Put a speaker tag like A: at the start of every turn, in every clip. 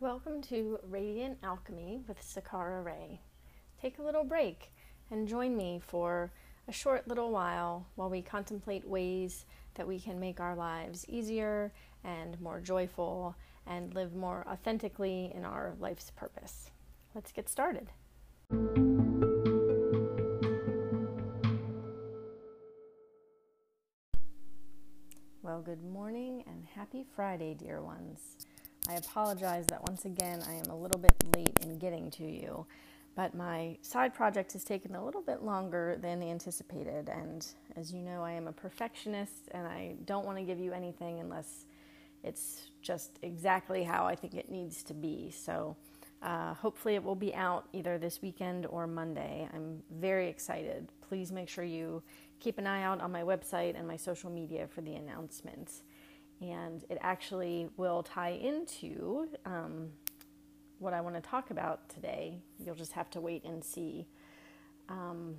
A: Welcome to Radiant Alchemy with Sakara Ray. Take a little break and join me for a short little while while we contemplate ways that we can make our lives easier and more joyful and live more authentically in our life's purpose. Let's get started. Well, good morning and happy Friday, dear ones. I apologize that once again I am a little bit late in getting to you, but my side project has taken a little bit longer than anticipated. And as you know, I am a perfectionist and I don't want to give you anything unless it's just exactly how I think it needs to be. So uh, hopefully it will be out either this weekend or Monday. I'm very excited. Please make sure you keep an eye out on my website and my social media for the announcements and it actually will tie into um, what I want to talk about today. You'll just have to wait and see. Um,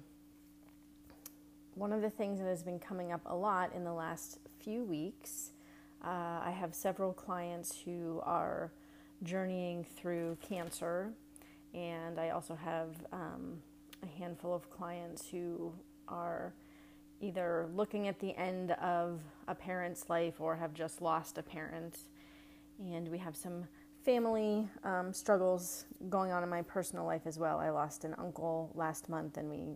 A: one of the things that has been coming up a lot in the last few weeks, uh, I have several clients who are journeying through cancer, and I also have um, a handful of clients who are either looking at the end of a parent's life or have just lost a parent. And we have some family um, struggles going on in my personal life as well. I lost an uncle last month, and we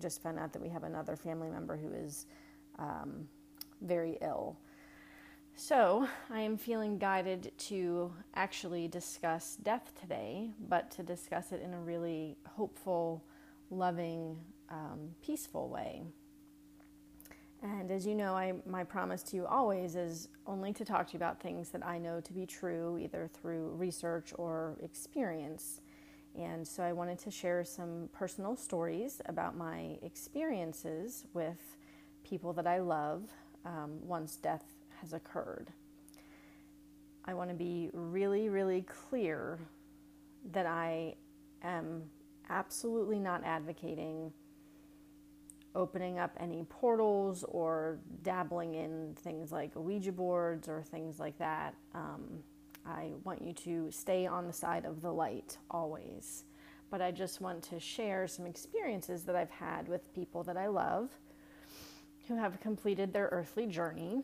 A: just found out that we have another family member who is um, very ill. So, I am feeling guided to actually discuss death today, but to discuss it in a really hopeful, loving, um, peaceful way. And as you know, I, my promise to you always is only to talk to you about things that I know to be true, either through research or experience. And so I wanted to share some personal stories about my experiences with people that I love um, once death has occurred. I want to be really, really clear that I am absolutely not advocating opening up any portals or dabbling in things like Ouija boards or things like that. Um, I want you to stay on the side of the light always. But I just want to share some experiences that I've had with people that I love who have completed their earthly journey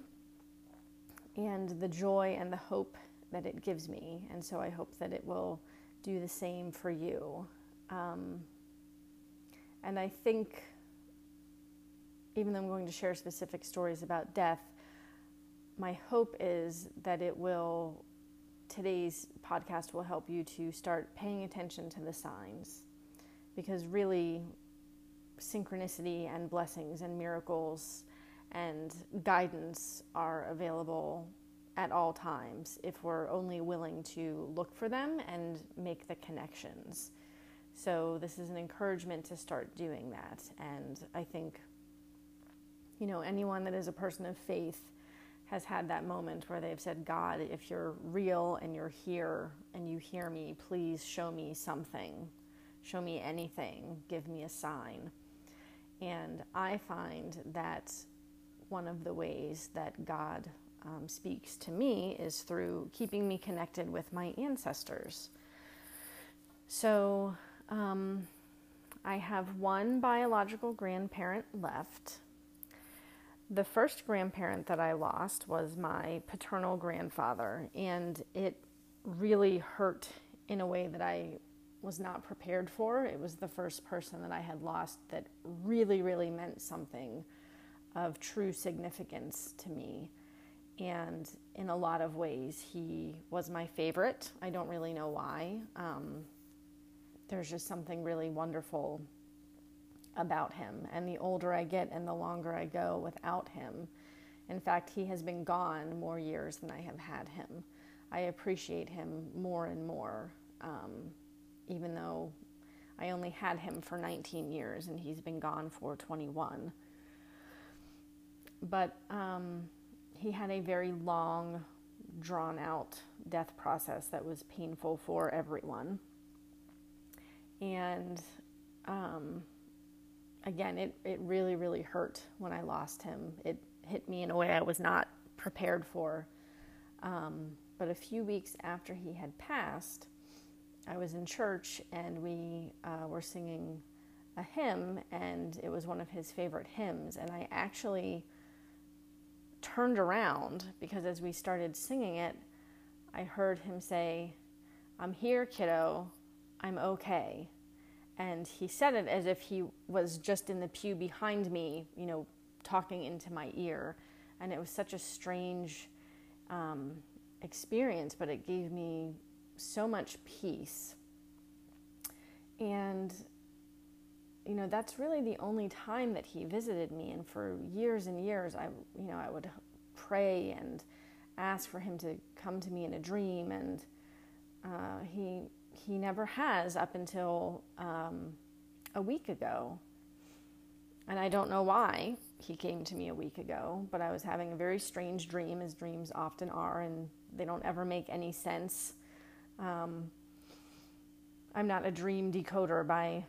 A: and the joy and the hope that it gives me. And so I hope that it will do the same for you. Um, and I think even though I'm going to share specific stories about death, my hope is that it will, today's podcast will help you to start paying attention to the signs. Because really, synchronicity and blessings and miracles and guidance are available at all times if we're only willing to look for them and make the connections. So, this is an encouragement to start doing that. And I think you know, anyone that is a person of faith has had that moment where they've said, God, if you're real and you're here and you hear me, please show me something. Show me anything. Give me a sign. And I find that one of the ways that God um, speaks to me is through keeping me connected with my ancestors. So um, I have one biological grandparent left the first grandparent that I lost was my paternal grandfather, and it really hurt in a way that I was not prepared for. It was the first person that I had lost that really, really meant something of true significance to me. And in a lot of ways, he was my favorite. I don't really know why. Um, there's just something really wonderful about him. And the older I get and the longer I go without him, in fact, he has been gone more years than I have had him. I appreciate him more and more, um, even though I only had him for 19 years and he's been gone for 21. But um, he had a very long, drawn out death process that was painful for everyone. And um, again, it, it really, really hurt when I lost him. It hit me in a way I was not prepared for. Um, but a few weeks after he had passed, I was in church and we uh, were singing a hymn, and it was one of his favorite hymns. And I actually turned around because as we started singing it, I heard him say, I'm here, kiddo. I'm okay. And he said it as if he was just in the pew behind me, you know, talking into my ear. And it was such a strange um, experience, but it gave me so much peace. And you know that's really the only time that he visited me and for years and years i you know i would pray and ask for him to come to me in a dream and uh, he he never has up until um, a week ago and i don't know why he came to me a week ago but i was having a very strange dream as dreams often are and they don't ever make any sense um, i'm not a dream decoder by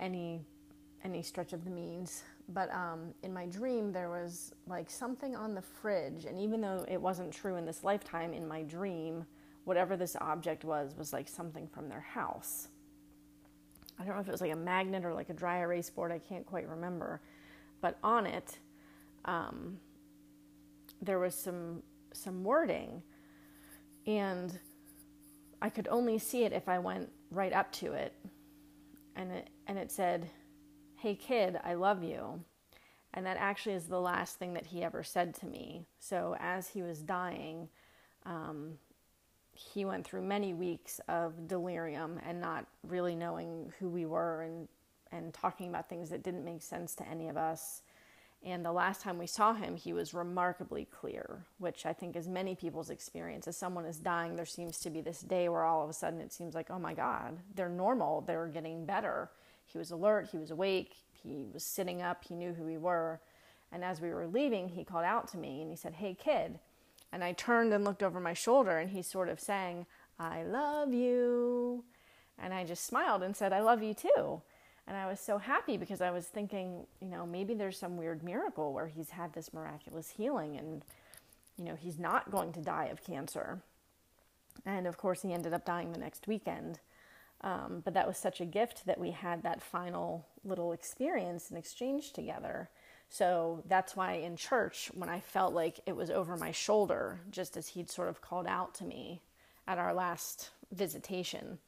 A: any any stretch of the means. But um, in my dream, there was like something on the fridge, and even though it wasn't true in this lifetime, in my dream, whatever this object was was like something from their house. I don't know if it was like a magnet or like a dry erase board. I can't quite remember, but on it, um, there was some some wording, and I could only see it if I went right up to it, and it and it said Hey kid, I love you. And that actually is the last thing that he ever said to me. So as he was dying, um, he went through many weeks of delirium and not really knowing who we were and, and talking about things that didn't make sense to any of us. And the last time we saw him, he was remarkably clear, which I think is many people's experience. As someone is dying, there seems to be this day where all of a sudden it seems like, oh my God, they're normal, they're getting better. He was alert, he was awake, he was sitting up, he knew who we were. And as we were leaving, he called out to me and he said, Hey, kid. And I turned and looked over my shoulder and he's sort of saying, I love you. And I just smiled and said, I love you too. And I was so happy because I was thinking, you know, maybe there's some weird miracle where he's had this miraculous healing and, you know, he's not going to die of cancer. And of course, he ended up dying the next weekend. Um, but that was such a gift that we had that final little experience and exchange together. So that's why in church, when I felt like it was over my shoulder, just as he'd sort of called out to me at our last visitation,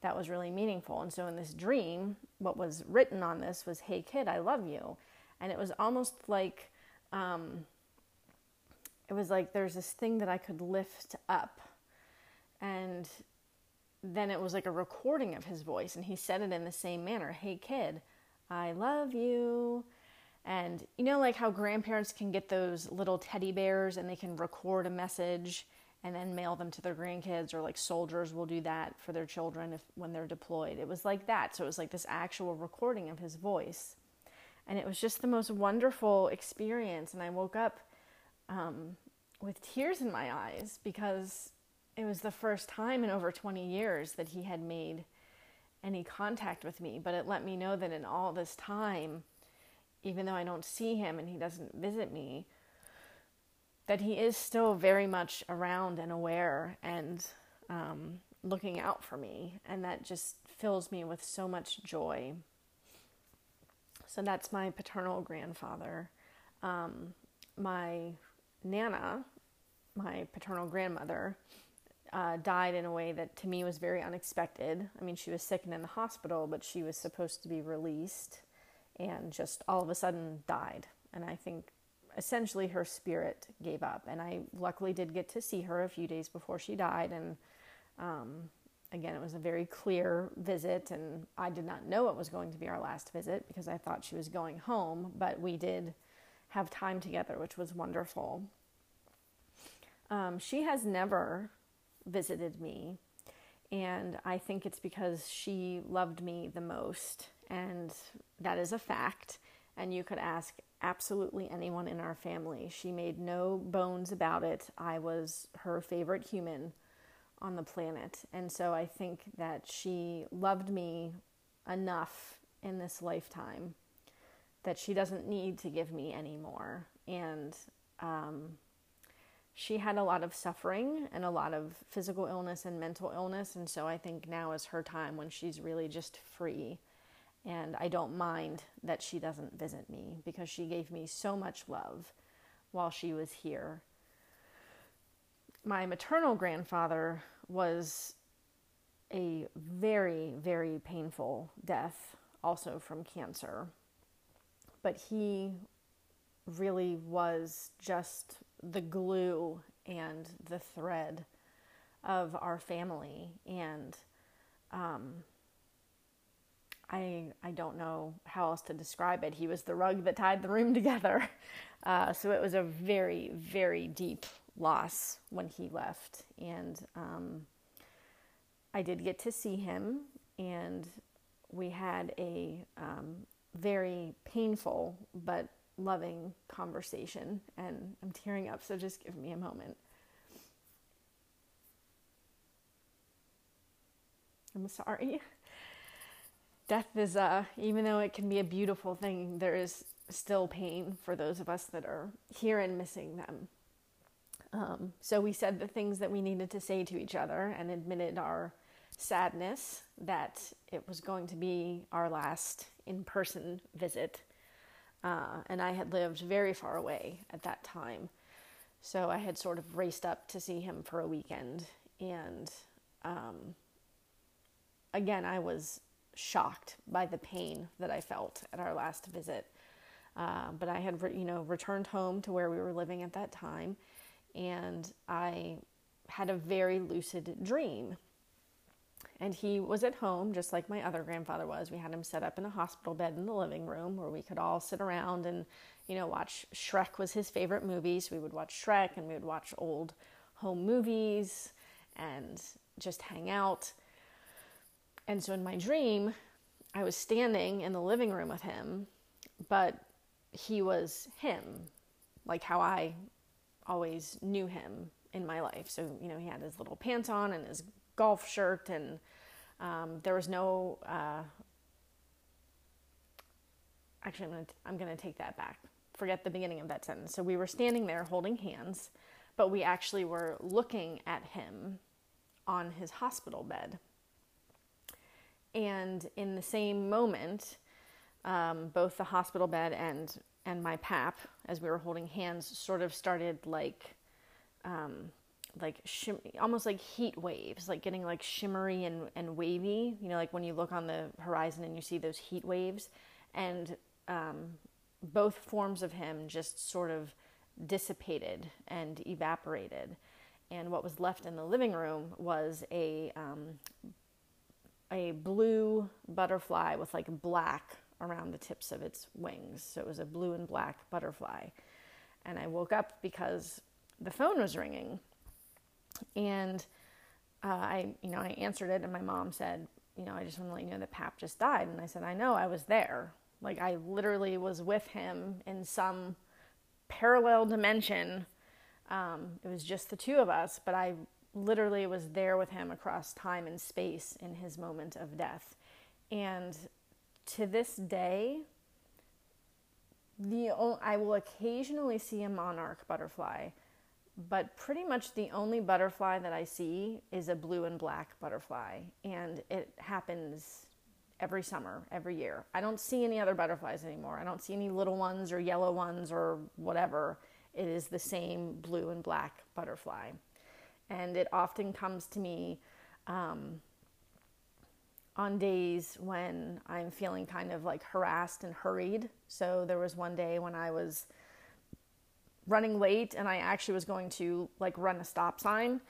A: that was really meaningful. And so in this dream, what was written on this was, Hey kid, I love you. And it was almost like, um, it was like there's this thing that I could lift up. And then it was like a recording of his voice, and he said it in the same manner Hey, kid, I love you. And you know, like how grandparents can get those little teddy bears and they can record a message and then mail them to their grandkids, or like soldiers will do that for their children if when they're deployed. It was like that. So it was like this actual recording of his voice. And it was just the most wonderful experience. And I woke up um, with tears in my eyes because it was the first time in over 20 years that he had made any contact with me, but it let me know that in all this time, even though I don't see him and he doesn't visit me, that he is still very much around and aware and um, looking out for me. And that just fills me with so much joy. So that's my paternal grandfather. Um, my Nana, my paternal grandmother, uh, died in a way that to me was very unexpected. I mean, she was sick and in the hospital, but she was supposed to be released and just all of a sudden died. And I think essentially her spirit gave up. And I luckily did get to see her a few days before she died. And um, again, it was a very clear visit. And I did not know it was going to be our last visit because I thought she was going home, but we did have time together, which was wonderful. Um, she has never visited me. And I think it's because she loved me the most. And that is a fact. And you could ask absolutely anyone in our family. She made no bones about it. I was her favorite human on the planet. And so I think that she loved me enough in this lifetime that she doesn't need to give me any more. And um, she had a lot of suffering and a lot of physical illness and mental illness. And so I think now is her time when she's really just free. And I don't mind that she doesn't visit me because she gave me so much love while she was here. My maternal grandfather was a very, very painful death, also from cancer. But he really was just the glue and the thread of our family. And um, I, I don't know how else to describe it. He was the rug that tied the room together. Uh, so it was a very, very deep loss when he left. And um, I did get to see him, and we had a um, very painful but loving conversation. And I'm tearing up, so just give me a moment. I'm sorry. Death is, uh, even though it can be a beautiful thing, there is still pain for those of us that are here and missing them. Um, so we said the things that we needed to say to each other and admitted our sadness that it was going to be our last in person visit uh, and I had lived very far away at that time. So I had sort of raced up to see him for a weekend. And um, again, I was shocked by the pain that I felt at our last visit. Uh, but I had, re- you know, returned home to where we were living at that time, and I had a very lucid dream and he was at home, just like my other grandfather was. We had him set up in a hospital bed in the living room where we could all sit around and, you know, watch. Shrek was his favorite movie, so we would watch Shrek and we would watch old home movies and just hang out. And so in my dream, I was standing in the living room with him, but he was him, like how I always knew him in my life. So, you know, he had his little pants on and his golf shirt, and um, there was no. Uh, actually, I'm gonna I'm gonna take that back. Forget the beginning of that sentence. So we were standing there holding hands, but we actually were looking at him on his hospital bed. And in the same moment, um, both the hospital bed and and my pap, as we were holding hands, sort of started like um, like shim- almost like heat waves, like getting like shimmery and, and wavy. You know, like when you look on the horizon and you see those heat waves, and um, both forms of him just sort of dissipated and evaporated. And what was left in the living room was a um, a blue butterfly with like black around the tips of its wings. So it was a blue and black butterfly. And I woke up because the phone was ringing and uh, I, you know, I answered it, and my mom said, you know, I just want to let you know that Pap just died. And I said, I know, I was there. Like, I literally was with him in some parallel dimension. Um, it was just the two of us, but I literally was there with him across time and space in his moment of death. And to this day, the I will occasionally see a monarch butterfly but pretty much the only butterfly that I see is a blue and black butterfly, and it happens every summer, every year. I don't see any other butterflies anymore. I don't see any little ones or yellow ones or whatever. It is the same blue and black butterfly. And it often comes to me um, on days when I'm feeling kind of like harassed and hurried. So there was one day when I was running late and I actually was going to like run a stop sign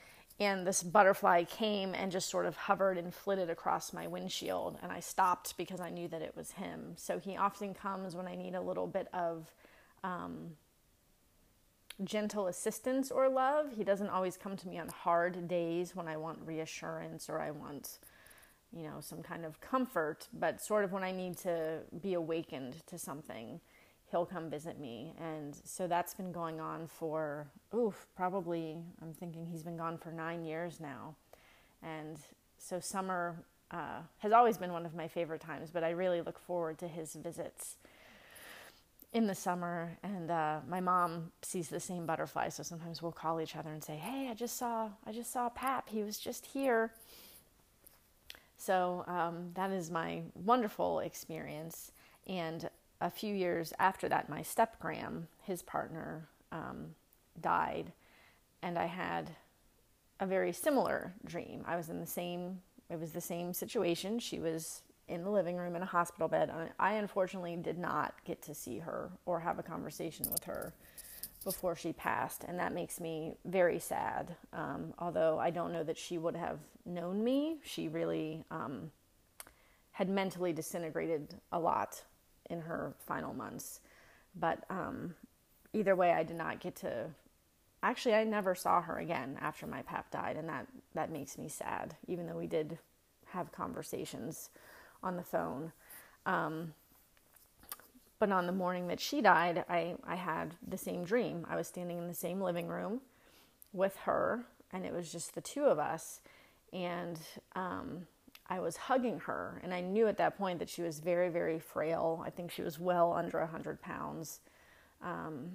A: and this butterfly came and just sort of hovered and flitted across my windshield and I stopped because I knew that it was him. So he often comes when I need a little bit of um, gentle assistance or love. He doesn't always come to me on hard days when I want reassurance or I want you know some kind of comfort, but sort of when I need to be awakened to something he'll come visit me. And so that's been going on for, oof, probably, I'm thinking he's been gone for nine years now. And so summer uh, has always been one of my favorite times, but I really look forward to his visits. In the summer, and uh, my mom sees the same butterfly, so sometimes we'll call each other and say, "Hey, I just saw, I just saw Pap. He was just here." So um, that is my wonderful experience. And a few years after that, my step gram, his partner, um, died, and I had a very similar dream. I was in the same. It was the same situation. She was in the living room in a hospital bed. I unfortunately did not get to see her or have a conversation with her before she passed, and that makes me very sad. Um, although I don't know that she would have known me, she really um, had mentally disintegrated a lot in her final months. But um, either way, I did not get to. Actually, I never saw her again after my pap died, and that that makes me sad. Even though we did have conversations on the phone. Um, but on the morning that she died, I, I had the same dream. I was standing in the same living room with her, and it was just the two of us. And um, I was hugging her, and I knew at that point that she was very, very frail. I think she was well under 100 pounds. Um,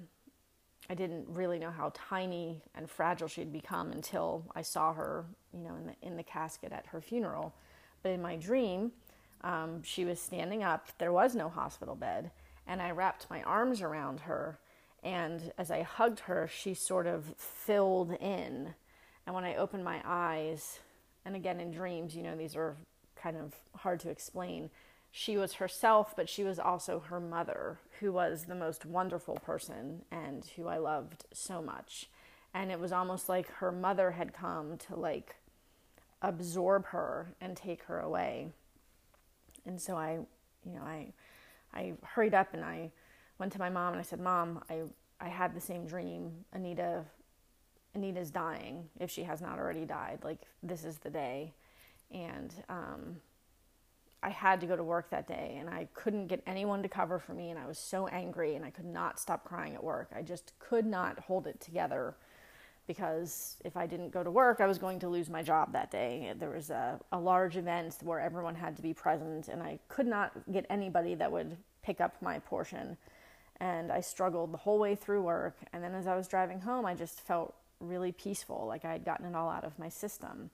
A: I didn't really know how tiny and fragile she'd become until I saw her, you know, in the in the casket at her funeral. But in my dream, um, she was standing up. There was no hospital bed. And I wrapped my arms around her. And as I hugged her, she sort of filled in. And when I opened my eyes, and again in dreams, you know, these are kind of hard to explain. She was herself, but she was also her mother, who was the most wonderful person and who I loved so much. And it was almost like her mother had come to like absorb her and take her away and so I, you know, I, I hurried up and I went to my mom and I said, "Mom, I, I had the same dream. Anita, Anita's dying if she has not already died. Like this is the day." And um, I had to go to work that day, and I couldn't get anyone to cover for me, and I was so angry, and I could not stop crying at work. I just could not hold it together because if I didn't go to work, I was going to lose my job that day. There was a, a large event where everyone had to be present, and I could not get anybody that would pick up my portion. And I struggled the whole way through work. And then as I was driving home, I just felt really peaceful, like I had gotten it all out of my system.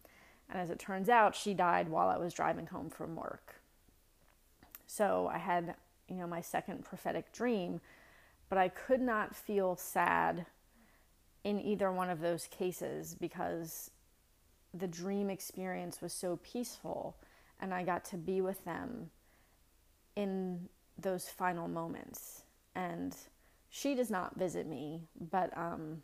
A: And as it turns out, she died while I was driving home from work. So I had, you know, my second prophetic dream, but I could not feel sad in either one of those cases because the dream experience was so peaceful and I got to be with them in those final moments. And she does not visit me, but um,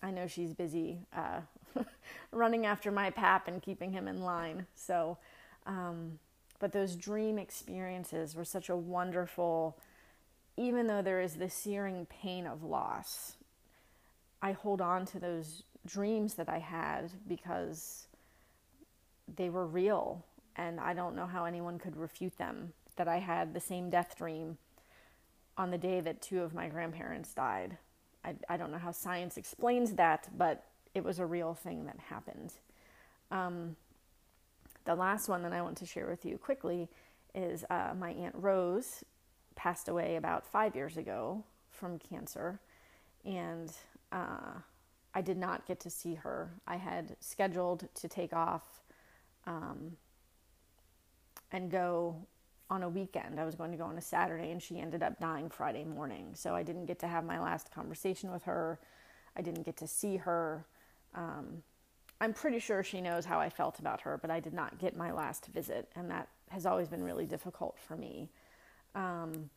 A: I know she's busy uh, running after my pap and keeping him in line. So, um, but those dream experiences were such a wonderful, even though there is the searing pain of loss, I hold on to those dreams that I had because they were real and I don't know how anyone could refute them. That I had the same death dream on the day that two of my grandparents died. I, I don't know how science explains that, but it was a real thing that happened. Um, the last one that I want to share with you quickly is uh, my Aunt Rose passed away about five years ago from cancer. And uh, I did not get to see her. I had scheduled to take off um, and go on a weekend. I was going to go on a Saturday, and she ended up dying Friday morning. So I didn't get to have my last conversation with her. I didn't get to see her. Um, I'm pretty sure she knows how I felt about her, but I did not get my last visit, and that has always been really difficult for me. Um,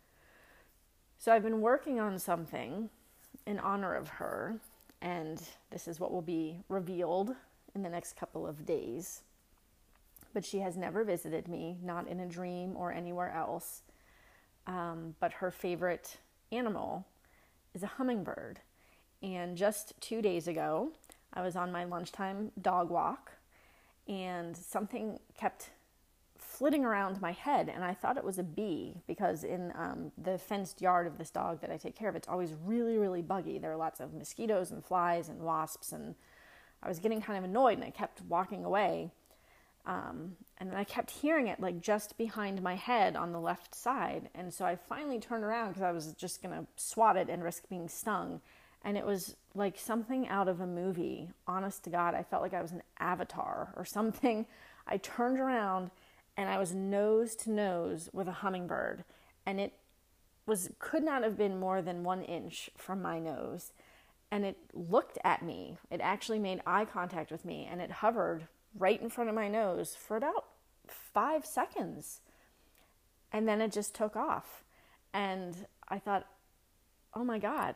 A: so I've been working on something in honor of her, and this is what will be revealed in the next couple of days. But she has never visited me, not in a dream or anywhere else. Um, but her favorite animal is a hummingbird. And just two days ago, I was on my lunchtime dog walk, and something kept flitting around my head, and I thought it was a bee because in um, the fenced yard of this dog that I take care of, it's always really, really buggy. There are lots of mosquitoes and flies and wasps, and I was getting kind of annoyed, and I kept walking away. Um, and I kept hearing it like just behind my head on the left side. And so I finally turned around because I was just going to swat it and risk being stung. And it was like something out of a movie. Honest to God, I felt like I was an avatar or something. I turned around and I was nose to nose with a hummingbird. And it was could not have been more than one inch from my nose. And it looked at me. It actually made eye contact with me and it hovered right in front of my nose for about five seconds. And then it just took off. And I thought, oh my God,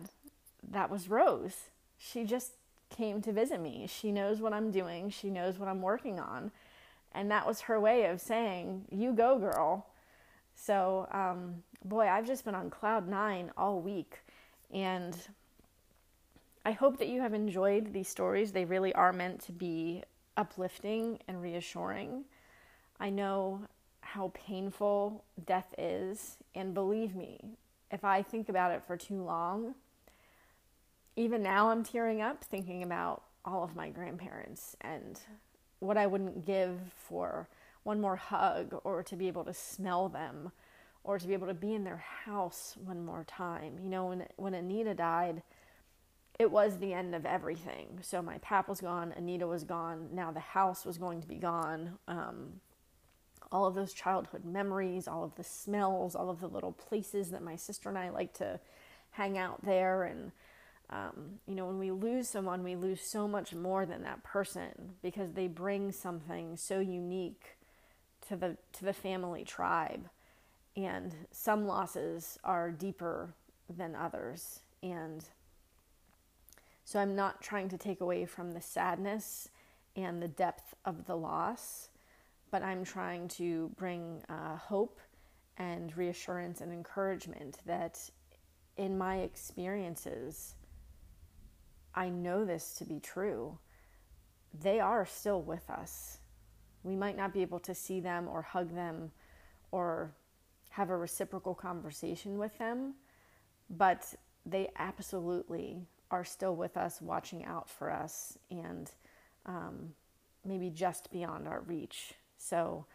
A: that was Rose. She just came to visit me. She knows what I'm doing, she knows what I'm working on. And that was her way of saying, you go, girl. So, um, boy, I've just been on cloud nine all week. And I hope that you have enjoyed these stories. They really are meant to be uplifting and reassuring. I know how painful death is, and believe me, if I think about it for too long, even now I'm tearing up thinking about all of my grandparents and what I wouldn't give for one more hug or to be able to smell them or to be able to be in their house one more time. You know, when when Anita died, it was the end of everything. So my pap was gone, Anita was gone, now the house was going to be gone. Um, all of those childhood memories, all of the smells, all of the little places that my sister and I like to hang out there. And, um, you know, when we lose someone, we lose so much more than that person because they bring something so unique to the, to the family tribe. And some losses are deeper than others. And so I'm not trying to take away from the sadness and the depth of the loss, but I'm trying to bring uh, hope and reassurance and encouragement that in my experiences, I know this to be true. They are still with us. We might not be able to see them or hug them or have a reciprocal conversation with them, but they absolutely are still with us, watching out for us, and um, maybe just beyond our reach. So,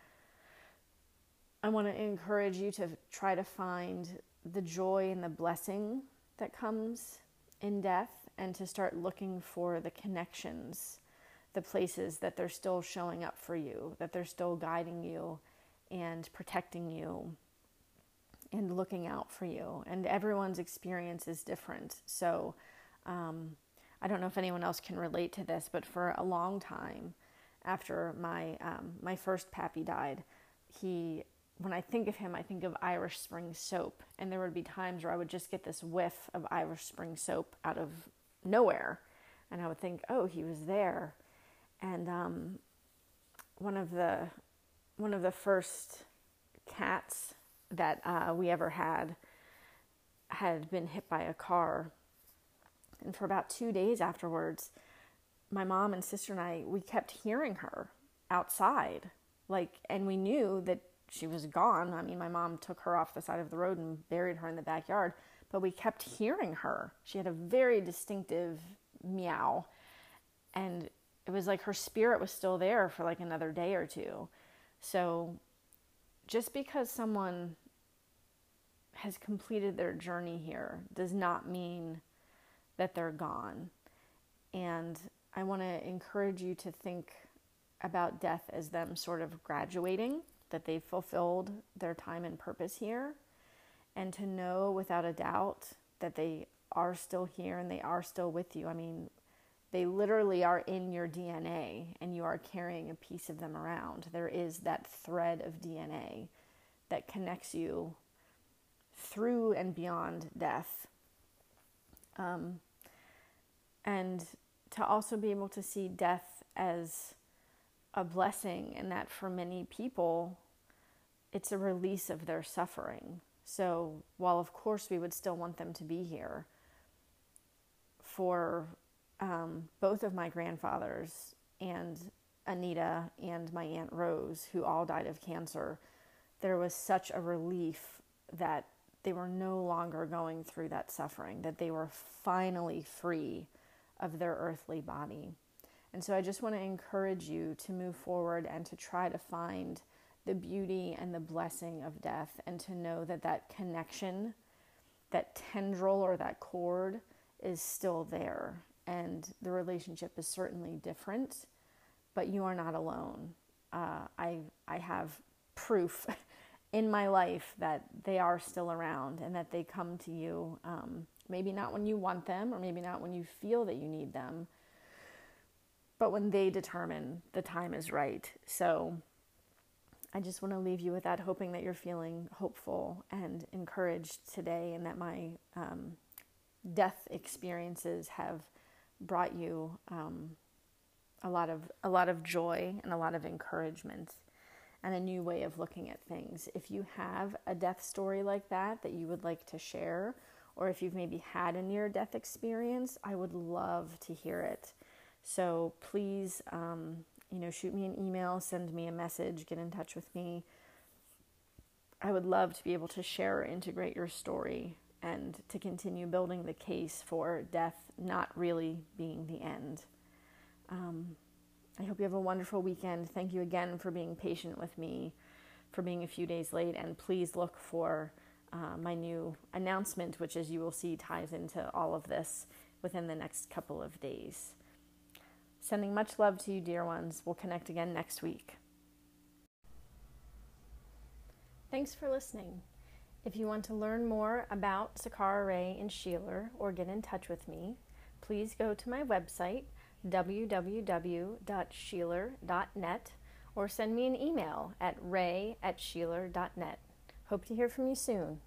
A: I want to encourage you to try to find the joy and the blessing that comes in death and to start looking for the connections, the places that they're still showing up for you, that they're still guiding you and protecting you and looking out for you. And everyone's experience is different. So, um, I don't know if anyone else can relate to this, but for a long time after my um, my first pappy died, he when I think of him, I think of Irish Spring soap, and there would be times where I would just get this whiff of Irish Spring soap out of nowhere, and I would think, oh, he was there, and um, one of the one of the first cats that uh, we ever had had been hit by a car and for about two days afterwards, my mom and sister and I, we kept hearing her outside. Like, and we knew that she was gone. I mean, my mom took her off the side of the road and buried her in the backyard, but we kept hearing her. She had a very distinctive meow. And it was like her spirit was still there for like another day or two. So just because someone has completed their journey here does not mean that they're gone. And I want to encourage you to think about death as them sort of graduating, that they've fulfilled their time and purpose here, and to know without a doubt that they are still here and they are still with you. I mean, they literally are in your DNA and you are carrying a piece of them around. There is that thread of DNA that connects you through and beyond death. Um, and to also be able to see death as a blessing, and that for many people, it's a release of their suffering. So, while of course we would still want them to be here, for um, both of my grandfathers and Anita and my Aunt Rose, who all died of cancer, there was such a relief that they were no longer going through that suffering, that they were finally free of their earthly body. And so I just want to encourage you to move forward and to try to find the beauty and the blessing of death and to know that that connection, that tendril or that cord is still there. And the relationship is certainly different, but you are not alone. Uh, I, I have proof in my life that they are still around and that they come to you. Um, maybe not when you want them, or maybe not when you feel that you need them, but when they determine the time is right. So I just want to leave you with that, hoping that you're feeling hopeful and encouraged today, and that my um, death experiences have brought you um, a lot of a lot of joy and a lot of encouragement and a new way of looking at things. If you have a death story like that that you would like to share, or if you've maybe had a near death experience, I would love to hear it. So please, um, you know, shoot me an email, send me a message, get in touch with me. I would love to be able to share or integrate your story and to continue building the case for death not really being the end. Um, I hope you have a wonderful weekend. Thank you again for being patient with me, for being a few days late, and please look for uh, my new announcement, which, as you will see, ties into all of this within the next couple of days. Sending much love to you, dear ones. We'll connect again next week. Thanks for listening. If you want to learn more about Sakara Ray and Sheeler or get in touch with me, please go to my website www.sheeler.net or send me an email at ray at sheeler.net. Hope to hear from you soon.